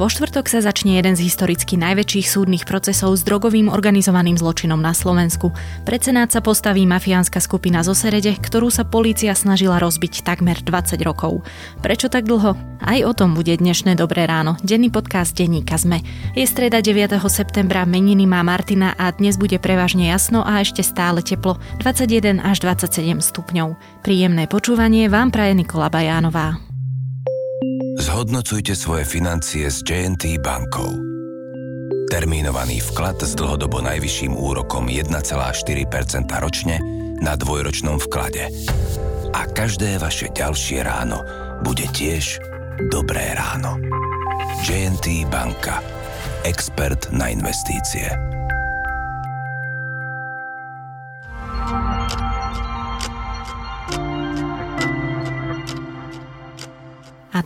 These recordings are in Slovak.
Vo štvrtok sa začne jeden z historicky najväčších súdnych procesov s drogovým organizovaným zločinom na Slovensku. Pred Senát sa postaví mafiánska skupina zo Serede, ktorú sa polícia snažila rozbiť takmer 20 rokov. Prečo tak dlho? Aj o tom bude dnešné Dobré ráno. Denný podcast Denníka Zme. Je streda 9. septembra, meniny má Martina a dnes bude prevažne jasno a ešte stále teplo. 21 až 27 stupňov. Príjemné počúvanie vám praje Nikola Bajánová. Zhodnocujte svoje financie s JNT bankou. Termínovaný vklad s dlhodobo najvyšším úrokom 1,4% ročne na dvojročnom vklade. A každé vaše ďalšie ráno bude tiež dobré ráno. JNT banka. Expert na investície.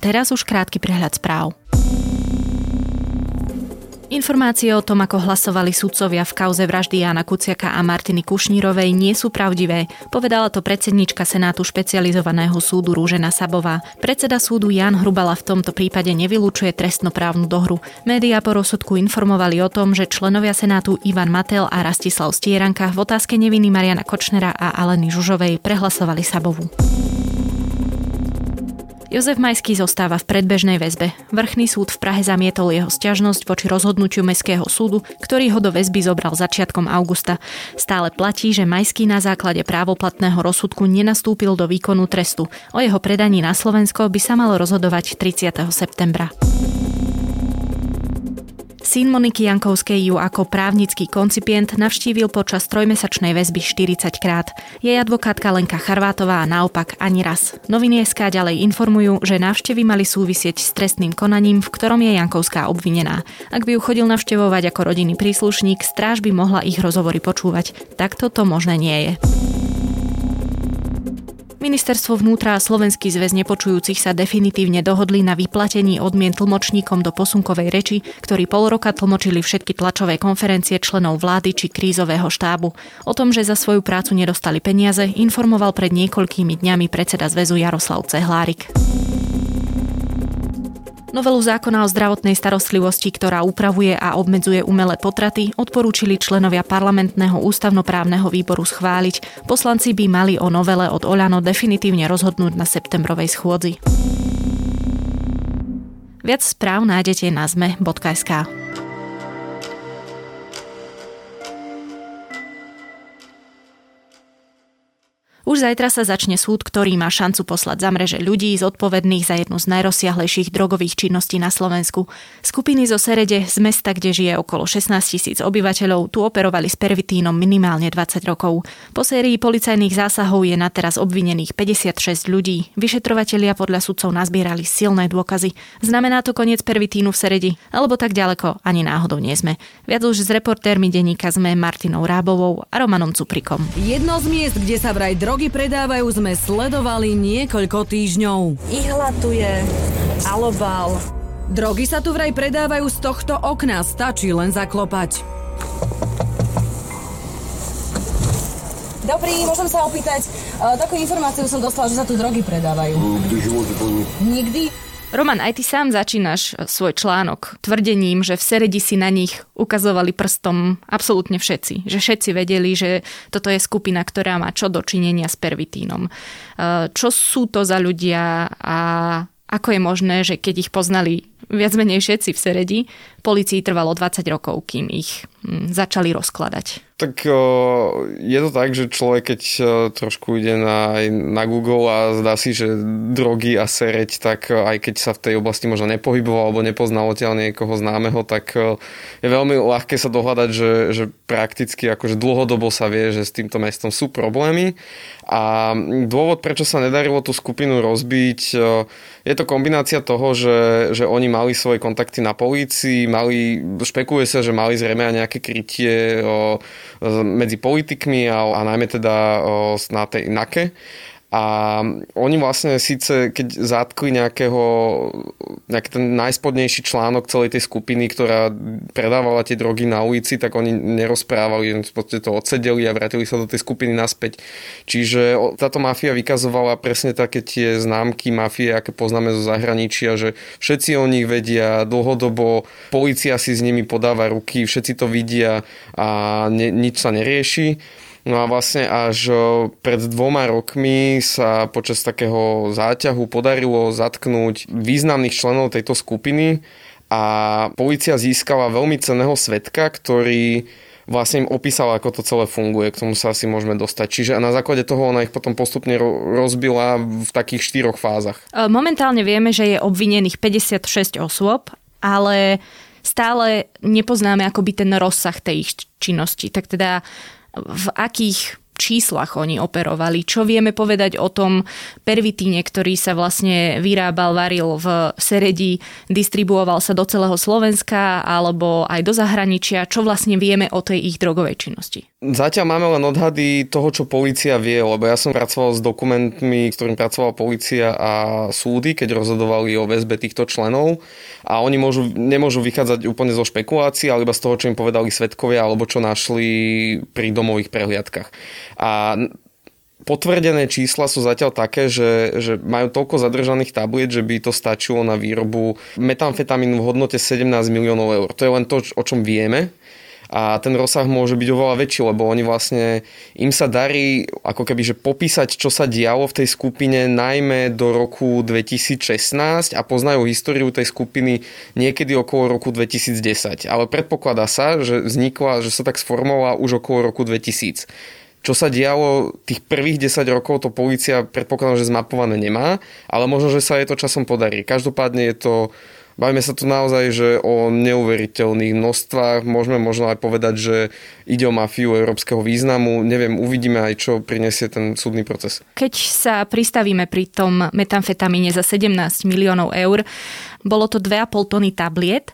Teraz už krátky prehľad správ. Informácie o tom, ako hlasovali sudcovia v kauze vraždy Jana Kuciaka a Martiny Kušnírovej nie sú pravdivé, povedala to predsednička Senátu špecializovaného súdu Rúžena Sabová. Predseda súdu Jan Hrubala v tomto prípade nevylučuje trestnoprávnu dohru. Média po rozsudku informovali o tom, že členovia Senátu Ivan Matel a Rastislav Stieranka v otázke neviny Mariana Kočnera a Aleny Žužovej prehlasovali Sabovu. Jozef Majský zostáva v predbežnej väzbe. Vrchný súd v Prahe zamietol jeho sťažnosť voči rozhodnutiu Mestského súdu, ktorý ho do väzby zobral začiatkom augusta. Stále platí, že Majský na základe právoplatného rozsudku nenastúpil do výkonu trestu. O jeho predaní na Slovensko by sa malo rozhodovať 30. septembra. Syn Moniky Jankovskej ju ako právnický koncipient navštívil počas trojmesačnej väzby 40 krát. Jej advokátka Lenka Charvátová naopak ani raz. Noviny SK ďalej informujú, že návštevy mali súvisieť s trestným konaním, v ktorom je Jankovská obvinená. Ak by ju chodil navštevovať ako rodinný príslušník, stráž by mohla ich rozhovory počúvať. Takto to možné nie je. Ministerstvo vnútra a Slovenský zväz nepočujúcich sa definitívne dohodli na vyplatení odmien tlmočníkom do posunkovej reči, ktorí pol roka tlmočili všetky tlačové konferencie členov vlády či krízového štábu. O tom, že za svoju prácu nedostali peniaze, informoval pred niekoľkými dňami predseda zväzu Jaroslav Cehlárik. Novelu zákona o zdravotnej starostlivosti, ktorá upravuje a obmedzuje umelé potraty, odporúčili členovia parlamentného ústavnoprávneho výboru schváliť. Poslanci by mali o novele od Oľano definitívne rozhodnúť na septembrovej schôdzi. Viac správ nájdete na zme.sk. zajtra sa začne súd, ktorý má šancu poslať za mreže ľudí zodpovedných za jednu z najrozsiahlejších drogových činností na Slovensku. Skupiny zo Serede z mesta, kde žije okolo 16 tisíc obyvateľov, tu operovali s pervitínom minimálne 20 rokov. Po sérii policajných zásahov je na teraz obvinených 56 ľudí. Vyšetrovatelia podľa sudcov nazbierali silné dôkazy. Znamená to koniec pervitínu v Seredi? Alebo tak ďaleko ani náhodou nie sme. Viac už s reportérmi denníka sme Martinou Rábovou a Romanom Cuprikom. Jedno z miest, kde sa vraj dro- drogy predávajú, sme sledovali niekoľko týždňov. Ihla tu je, alobal. Drogy sa tu vraj predávajú z tohto okna, stačí len zaklopať. Dobrý, môžem sa opýtať, uh, takú informáciu som dostala, že sa tu drogy predávajú. Nikdy Nikdy? Roman, aj ty sám začínaš e, svoj článok tvrdením, že v Seredi si na nich ukazovali prstom absolútne všetci. Že všetci vedeli, že toto je skupina, ktorá má čo dočinenia s pervitínom. E, čo sú to za ľudia a ako je možné, že keď ich poznali viac menej všetci v Seredi, policii trvalo 20 rokov, kým ich začali rozkladať? Tak je to tak, že človek keď trošku ide na, na Google a zdá si, že drogy a sereď, tak aj keď sa v tej oblasti možno nepohyboval alebo nepoznal odtiaľ niekoho známeho, tak je veľmi ľahké sa dohľadať, že, že prakticky akože dlhodobo sa vie, že s týmto mestom sú problémy a dôvod, prečo sa nedarilo tú skupinu rozbiť, je to kombinácia toho, že, že oni mali svoje kontakty na polícii, mali, špekuluje sa, že mali zrejme aj nejaké krytie o, medzi politikmi a, a najmä teda na tej NAKE A oni vlastne síce, keď zatkli nejakého, nejaký ten najspodnejší článok celej tej skupiny, ktorá predávala tie drogy na ulici, tak oni nerozprávali, v podstate to odsedeli a vrátili sa do tej skupiny naspäť. Čiže táto mafia vykazovala presne také tie známky mafie, aké poznáme zo zahraničia, že všetci o nich vedia dlhodobo, policia si s nimi podáva ruky, všetci to vidia a ne, nič sa nerieši. No a vlastne až pred dvoma rokmi sa počas takého záťahu podarilo zatknúť významných členov tejto skupiny a policia získala veľmi cenného svetka, ktorý vlastne im opísal, ako to celé funguje. K tomu sa asi môžeme dostať. Čiže na základe toho ona ich potom postupne rozbila v takých štyroch fázach. E, momentálne vieme, že je obvinených 56 osôb, ale stále nepoznáme akoby ten rozsah tej ich činnosti. Tak teda v akých číslach oni operovali. Čo vieme povedať o tom pervitíne, ktorý sa vlastne vyrábal, varil v Seredi, distribuoval sa do celého Slovenska alebo aj do zahraničia. Čo vlastne vieme o tej ich drogovej činnosti? Zatiaľ máme len odhady toho, čo policia vie, lebo ja som pracoval s dokumentmi, ktorým pracovala policia a súdy, keď rozhodovali o väzbe týchto členov a oni môžu, nemôžu vychádzať úplne zo špekulácií, ale iba z toho, čo im povedali svetkovia alebo čo našli pri domových prehliadkach. A potvrdené čísla sú zatiaľ také, že, že majú toľko zadržaných tabliet, že by to stačilo na výrobu metamfetamínu v hodnote 17 miliónov eur. To je len to, o čom vieme a ten rozsah môže byť oveľa väčší, lebo oni vlastne, im sa darí ako keby, že popísať, čo sa dialo v tej skupine najmä do roku 2016 a poznajú históriu tej skupiny niekedy okolo roku 2010. Ale predpokladá sa, že vznikla, že sa tak sformovala už okolo roku 2000 čo sa dialo tých prvých 10 rokov, to policia predpokladám, že zmapované nemá, ale možno, že sa jej to časom podarí. Každopádne je to Bavíme sa tu naozaj že o neuveriteľných množstvách. Môžeme možno aj povedať, že ide o mafiu európskeho významu. Neviem, uvidíme aj, čo prinesie ten súdny proces. Keď sa pristavíme pri tom metamfetamíne za 17 miliónov eur, bolo to 2,5 tony tabliet.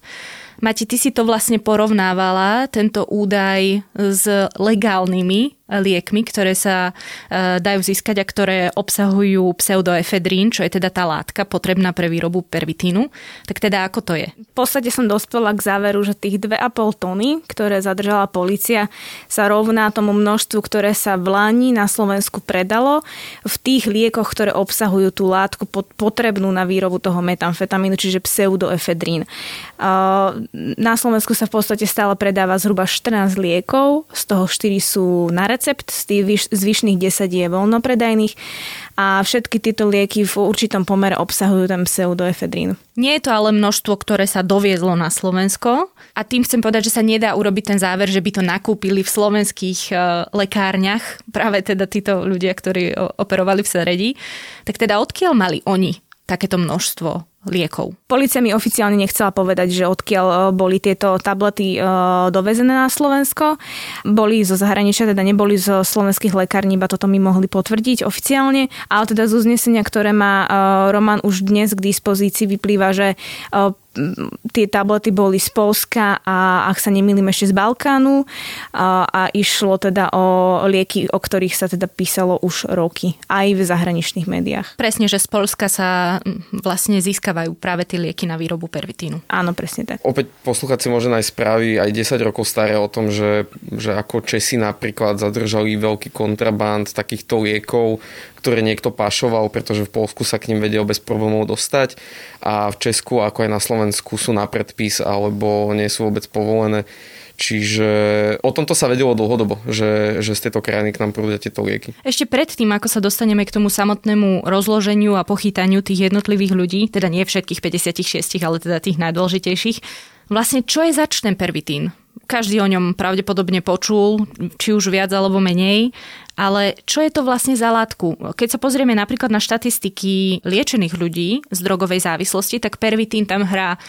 Mati, ty si to vlastne porovnávala, tento údaj s legálnymi liekmi, ktoré sa e, dajú získať a ktoré obsahujú pseudoefedrín, čo je teda tá látka potrebná pre výrobu pervitínu. Tak teda ako to je? V podstate som dospela k záveru, že tých 2,5 tony, ktoré zadržala policia, sa rovná tomu množstvu, ktoré sa v Lani na Slovensku predalo v tých liekoch, ktoré obsahujú tú látku potrebnú na výrobu toho metamfetamínu, čiže pseudoefedrín. Na Slovensku sa v podstate stále predáva zhruba 14 liekov, z toho 4 sú na recept, z tých zvyšných 10 je voľnopredajných a všetky tieto lieky v určitom pomere obsahujú ten pseudoefedrín. Nie je to ale množstvo, ktoré sa doviezlo na Slovensko a tým chcem povedať, že sa nedá urobiť ten záver, že by to nakúpili v slovenských e, lekárniach, práve teda títo ľudia, ktorí operovali v Seredi. Tak teda odkiaľ mali oni takéto množstvo liekov. Polícia mi oficiálne nechcela povedať, že odkiaľ e, boli tieto tablety e, dovezené na Slovensko. Boli zo zahraničia, teda neboli zo slovenských lekární, iba toto mi mohli potvrdiť oficiálne, ale teda z uznesenia, ktoré má e, Roman už dnes k dispozícii, vyplýva, že tie tablety boli z Polska a ak sa nemýlim ešte z Balkánu a, a išlo teda o lieky, o ktorých sa teda písalo už roky aj v zahraničných médiách. Presne, že z Polska sa vlastne získavajú práve tie lieky na výrobu pervitínu. Áno, presne tak. Opäť poslúchať si môže aj správy aj 10 rokov staré o tom, že, že ako Česi napríklad zadržali veľký kontraband takýchto liekov, ktoré niekto pašoval, pretože v Polsku sa k ním vedel bez problémov dostať a v Česku ako aj na Slovensku sú na predpis alebo nie sú vôbec povolené. Čiže o tomto sa vedelo dlhodobo, že, že z tejto krajiny k nám prúdia tieto lieky. Ešte predtým, ako sa dostaneme k tomu samotnému rozloženiu a pochytaniu tých jednotlivých ľudí, teda nie všetkých 56, ale teda tých najdôležitejších, vlastne čo je začný pervitín? Každý o ňom pravdepodobne počul, či už viac alebo menej, ale čo je to vlastne za látku? Keď sa pozrieme napríklad na štatistiky liečených ľudí z drogovej závislosti, tak pervitín tam hrá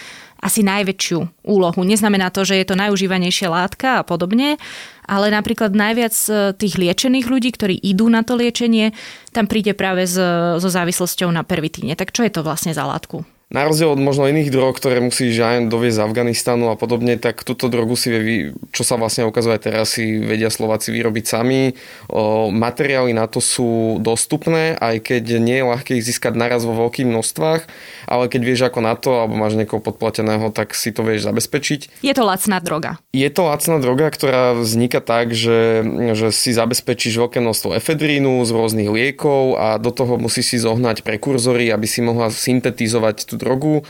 asi najväčšiu úlohu. Neznamená to, že je to najužívanejšia látka a podobne, ale napríklad najviac e, tých liečených ľudí, ktorí idú na to liečenie, tam príde práve so závislosťou na pervitíne. Tak čo je to vlastne za látku? Na rozdiel od možno iných drog, ktoré musíš aj doviezť z Afganistanu a podobne, tak túto drogu si, vie, čo sa vlastne ukazuje teraz, si vedia Slováci vyrobiť sami. O, materiály na to sú dostupné, aj keď nie je ľahké ich získať naraz vo veľkých množstvách, ale keď vieš ako na to, alebo máš niekoho podplateného, tak si to vieš zabezpečiť. Je to lacná droga? Je to lacná droga, ktorá vzniká tak, že, že si zabezpečíš veľké množstvo efedrínu z rôznych liekov a do toho musíš si zohnať prekurzory, aby si mohla syntetizovať tú drogu.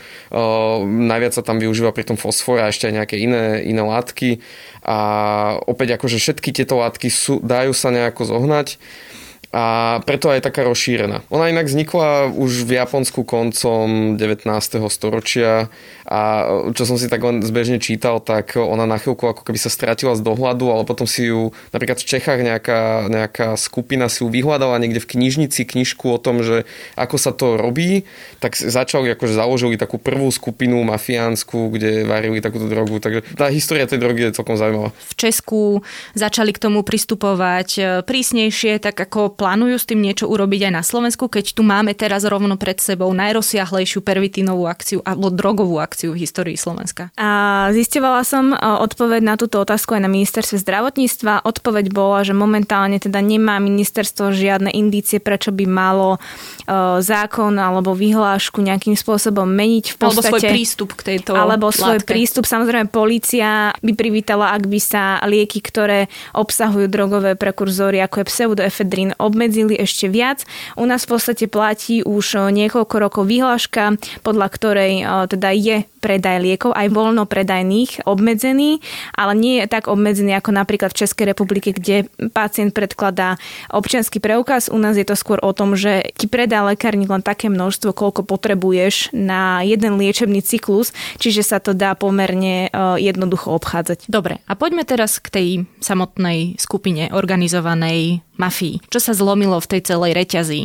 Najviac sa tam využíva pri tom fosfor a ešte aj nejaké iné, iné látky. A opäť akože všetky tieto látky sú, dajú sa nejako zohnať a preto aj taká rozšírená. Ona inak vznikla už v Japonsku koncom 19. storočia a čo som si tak len zbežne čítal, tak ona na chvíľku ako keby sa stratila z dohľadu, ale potom si ju napríklad v Čechách nejaká, nejaká skupina si ju vyhľadala niekde v knižnici knižku o tom, že ako sa to robí, tak začali, akože založili takú prvú skupinu mafiánsku, kde varili takúto drogu. Takže tá história tej drogy je celkom zaujímavá. V Česku začali k tomu pristupovať e, prísnejšie, tak ako plánujú s tým niečo urobiť aj na Slovensku, keď tu máme teraz rovno pred sebou najrozsiahlejšiu pervitínovú akciu alebo drogovú akciu v histórii Slovenska? A zistovala som e, odpoveď na túto otázku aj na ministerstve zdravotníctva. Odpoveď bola, že momentálne teda nemá ministerstvo žiadne indície, prečo by malo e, zákon alebo vyhlášku nejakým spôsobom meniť v podstate. Alebo svoj prístup k tejto Alebo látke. svoj prístup. Samozrejme, policia by privítala, ak by sa lieky, ktoré obsahujú drogové prekurzory, ako je pseudoefedrín, obmedzili ešte viac. U nás v podstate platí už niekoľko rokov vyhláška, podľa ktorej teda je predaj liekov, aj voľno predajných, obmedzený, ale nie je tak obmedzený ako napríklad v Českej republike, kde pacient predkladá občianský preukaz. U nás je to skôr o tom, že ti predá lekárnik len také množstvo, koľko potrebuješ na jeden liečebný cyklus, čiže sa to dá pomerne jednoducho obchádzať. Dobre, a poďme teraz k tej samotnej skupine organizovanej mafii. Čo sa zlomilo v tej celej reťazi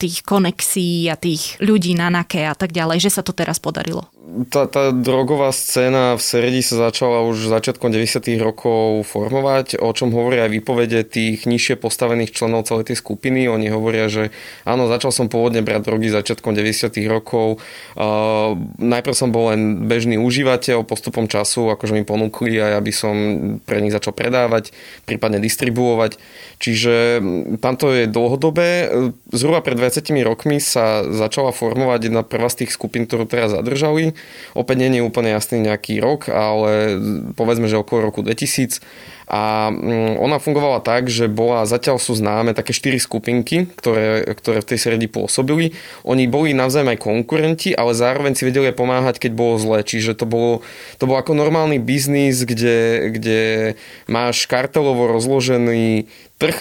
tých konexí a tých ľudí na nake a tak ďalej, že sa to teraz podarilo? Tá, tá drogová scéna v Seredi sa začala už začiatkom 90. rokov formovať, o čom hovoria aj výpovede tých nižšie postavených členov celej tej skupiny. Oni hovoria, že áno, začal som pôvodne brať drogy začiatkom 90. rokov. Uh, najprv som bol len bežný užívateľ, postupom času akože mi ponúkli aj aby som pre nich začal predávať, prípadne distribuovať. Čiže tam to je dlhodobé. Zhruba pred 20 rokmi sa začala formovať jedna prvá z tých skupín, ktorú teraz zadržali. Opäť nie je úplne jasný nejaký rok, ale povedzme, že okolo roku 2000 a mm, ona fungovala tak, že bola, zatiaľ sú známe také štyri skupinky, ktoré, ktoré v tej sredi pôsobili. Oni boli navzájom aj konkurenti, ale zároveň si vedeli pomáhať, keď bolo zle. Čiže to bolo, to bolo ako normálny biznis, kde, kde máš kartelovo rozložený trh,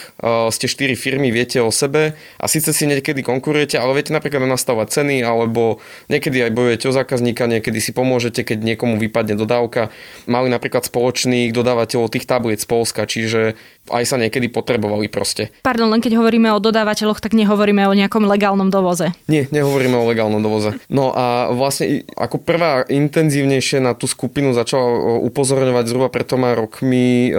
ste štyri firmy, viete o sebe a síce si niekedy konkurujete, ale viete napríklad nastavať ceny alebo niekedy aj bojujete o zákazníka, niekedy si pomôžete, keď niekomu vypadne dodávka. Mali napríklad spoločných dodávateľov tých tabliec z Polska, čiže aj sa niekedy potrebovali proste. Pardon, len keď hovoríme o dodávateľoch, tak nehovoríme o nejakom legálnom dovoze. Nie, nehovoríme o legálnom dovoze. No a vlastne ako prvá intenzívnejšie na tú skupinu začala upozorňovať zhruba pred toma rokmi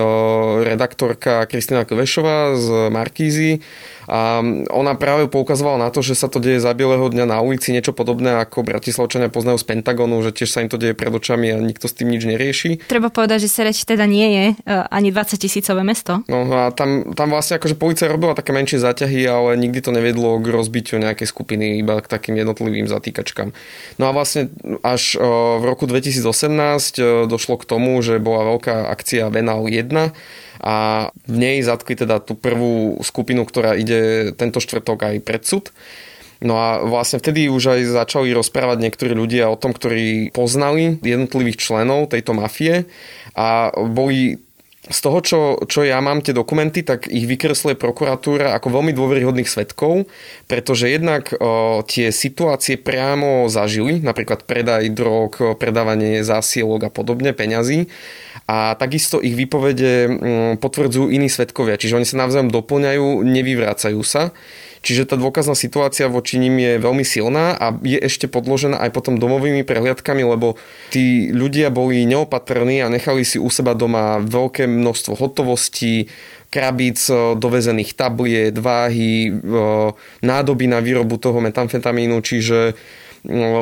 redaktorka Kristina Kvešová z Markízy a ona práve poukazovala na to, že sa to deje za bieleho dňa na ulici, niečo podobné ako Bratislavčania poznajú z Pentagonu, že tiež sa im to deje pred očami a nikto s tým nič nerieši. Treba povedať, že Sereď teda nie je uh, ani 20 tisícové mesto. No a tam, tam vlastne akože policia robila také menšie záťahy, ale nikdy to nevedlo k rozbitiu nejakej skupiny, iba k takým jednotlivým zatýkačkám. No a vlastne až uh, v roku 2018 uh, došlo k tomu, že bola veľká akcia Venal 1, a v nej zatkli teda tú prvú skupinu, ktorá ide tento štvrtok aj pred súd. No a vlastne vtedy už aj začali rozprávať niektorí ľudia o tom, ktorí poznali jednotlivých členov tejto mafie a boli z toho, čo, čo ja mám tie dokumenty, tak ich vykresluje prokuratúra ako veľmi dôveryhodných svetkov, pretože jednak o, tie situácie priamo zažili, napríklad predaj drog, predávanie zásielok a podobne, peňazí a takisto ich výpovede mm, potvrdzujú iní svetkovia, čiže oni sa navzájom doplňajú, nevyvracajú sa. Čiže tá dôkazná situácia voči ním je veľmi silná a je ešte podložená aj potom domovými prehliadkami, lebo tí ľudia boli neopatrní a nechali si u seba doma veľké množstvo hotovostí, krabíc dovezených tabliet, váhy, nádoby na výrobu toho metamfetamínu, čiže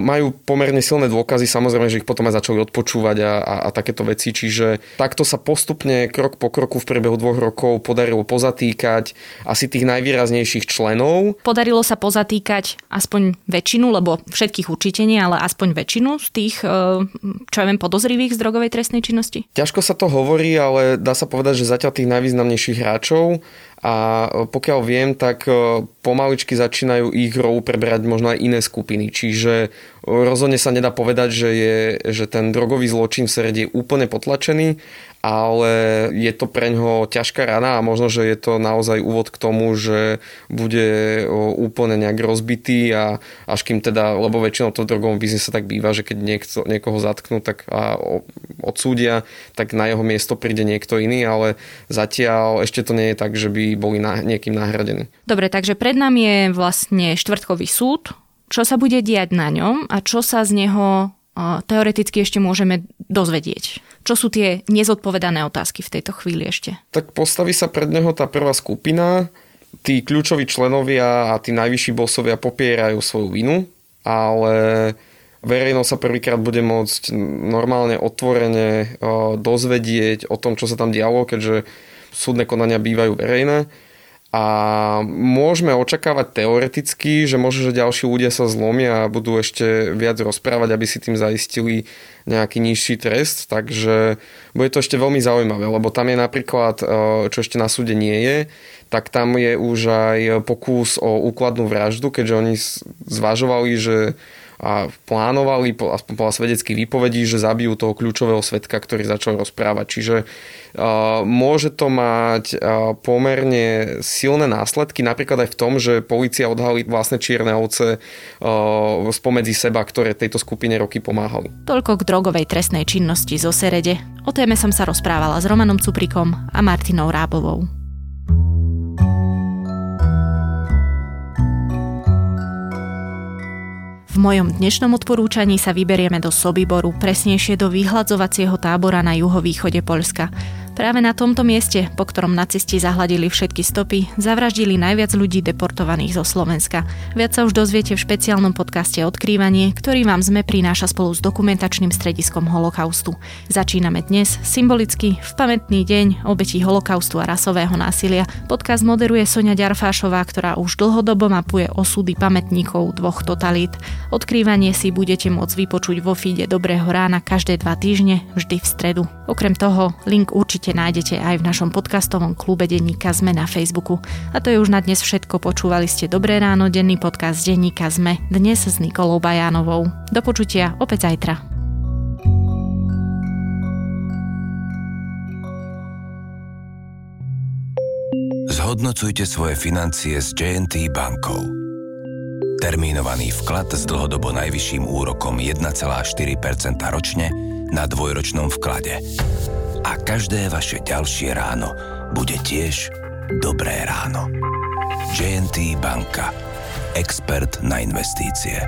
majú pomerne silné dôkazy, samozrejme, že ich potom aj začali odpočúvať a, a, a takéto veci, čiže takto sa postupne krok po kroku v priebehu dvoch rokov podarilo pozatýkať asi tých najvýraznejších členov. Podarilo sa pozatýkať aspoň väčšinu, lebo všetkých určite nie, ale aspoň väčšinu z tých, e, čo ja viem, podozrivých z drogovej trestnej činnosti? Ťažko sa to hovorí, ale dá sa povedať, že zatiaľ tých najvýznamnejších hráčov a pokiaľ viem, tak e, pomaličky začínajú ich rolu preberať možno aj iné skupiny. Čiže rozhodne sa nedá povedať, že, je, že ten drogový zločin v Serede je úplne potlačený, ale je to pre ňoho ťažká rana a možno, že je to naozaj úvod k tomu, že bude úplne nejak rozbitý a až kým teda, lebo väčšinou to v drogovom biznise tak býva, že keď niekto, niekoho zatknú tak a odsúdia, tak na jeho miesto príde niekto iný, ale zatiaľ ešte to nie je tak, že by boli na, niekým nahradení. Dobre, takže pred nami je vlastne štvrtkový súd. Čo sa bude diať na ňom a čo sa z neho teoreticky ešte môžeme dozvedieť? Čo sú tie nezodpovedané otázky v tejto chvíli ešte? Tak postaví sa pred neho tá prvá skupina, tí kľúčoví členovia a tí najvyšší bosovia popierajú svoju vinu, ale verejnosť sa prvýkrát bude môcť normálne otvorene dozvedieť o tom, čo sa tam dialo, keďže súdne konania bývajú verejné a môžeme očakávať teoreticky, že možno, že ďalší ľudia sa zlomia a budú ešte viac rozprávať, aby si tým zaistili nejaký nižší trest, takže bude to ešte veľmi zaujímavé, lebo tam je napríklad, e, čo ešte na súde nie je, tak tam je už aj pokus o úkladnú vraždu, keďže oni zvažovali, že a plánovali, aspoň podľa svedeckých výpovedí, že zabijú toho kľúčového svetka, ktorý začal rozprávať. Čiže uh, môže to mať uh, pomerne silné následky, napríklad aj v tom, že policia odhalí vlastne čierne ovce uh, spomedzi seba, ktoré tejto skupine roky pomáhali. Toľko k drogovej trestnej činnosti zo Serede. O téme som sa rozprávala s Romanom Cuprikom a Martinou Rábovou. V mojom dnešnom odporúčaní sa vyberieme do Sobiboru, presnejšie do vyhľadzovacieho tábora na juhovýchode Poľska. Práve na tomto mieste, po ktorom nacisti zahladili všetky stopy, zavraždili najviac ľudí deportovaných zo Slovenska. Viac sa už dozviete v špeciálnom podcaste Odkrývanie, ktorý vám sme prináša spolu s dokumentačným strediskom holokaustu. Začíname dnes symbolicky v pamätný deň obetí holokaustu a rasového násilia. Podcast moderuje Sonia Ďarfášová, ktorá už dlhodobo mapuje osudy pamätníkov dvoch totalít. Odkrývanie si budete môcť vypočuť vo feede Dobrého rána každé dva týždne, vždy v stredu. Okrem toho, link určite určite nájdete aj v našom podcastovom klube Denníka Zme na Facebooku. A to je už na dnes všetko. Počúvali ste Dobré ráno, denný podcast Denníka Zme, dnes s Nikolou Bajánovou. Do počutia opäť zajtra. Zhodnocujte svoje financie s JNT bankou. Termínovaný vklad s dlhodobo najvyšším úrokom 1,4% ročne na dvojročnom vklade a každé vaše ďalšie ráno bude tiež dobré ráno. JNT Banka. Expert na investície.